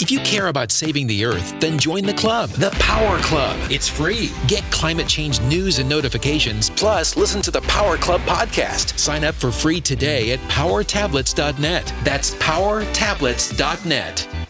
If you care about saving the earth, then join the club, the Power Club. It's free. Get climate change news and notifications, plus listen to the Power Club podcast. Sign up for free today at powertablets.net. That's powertablets.net.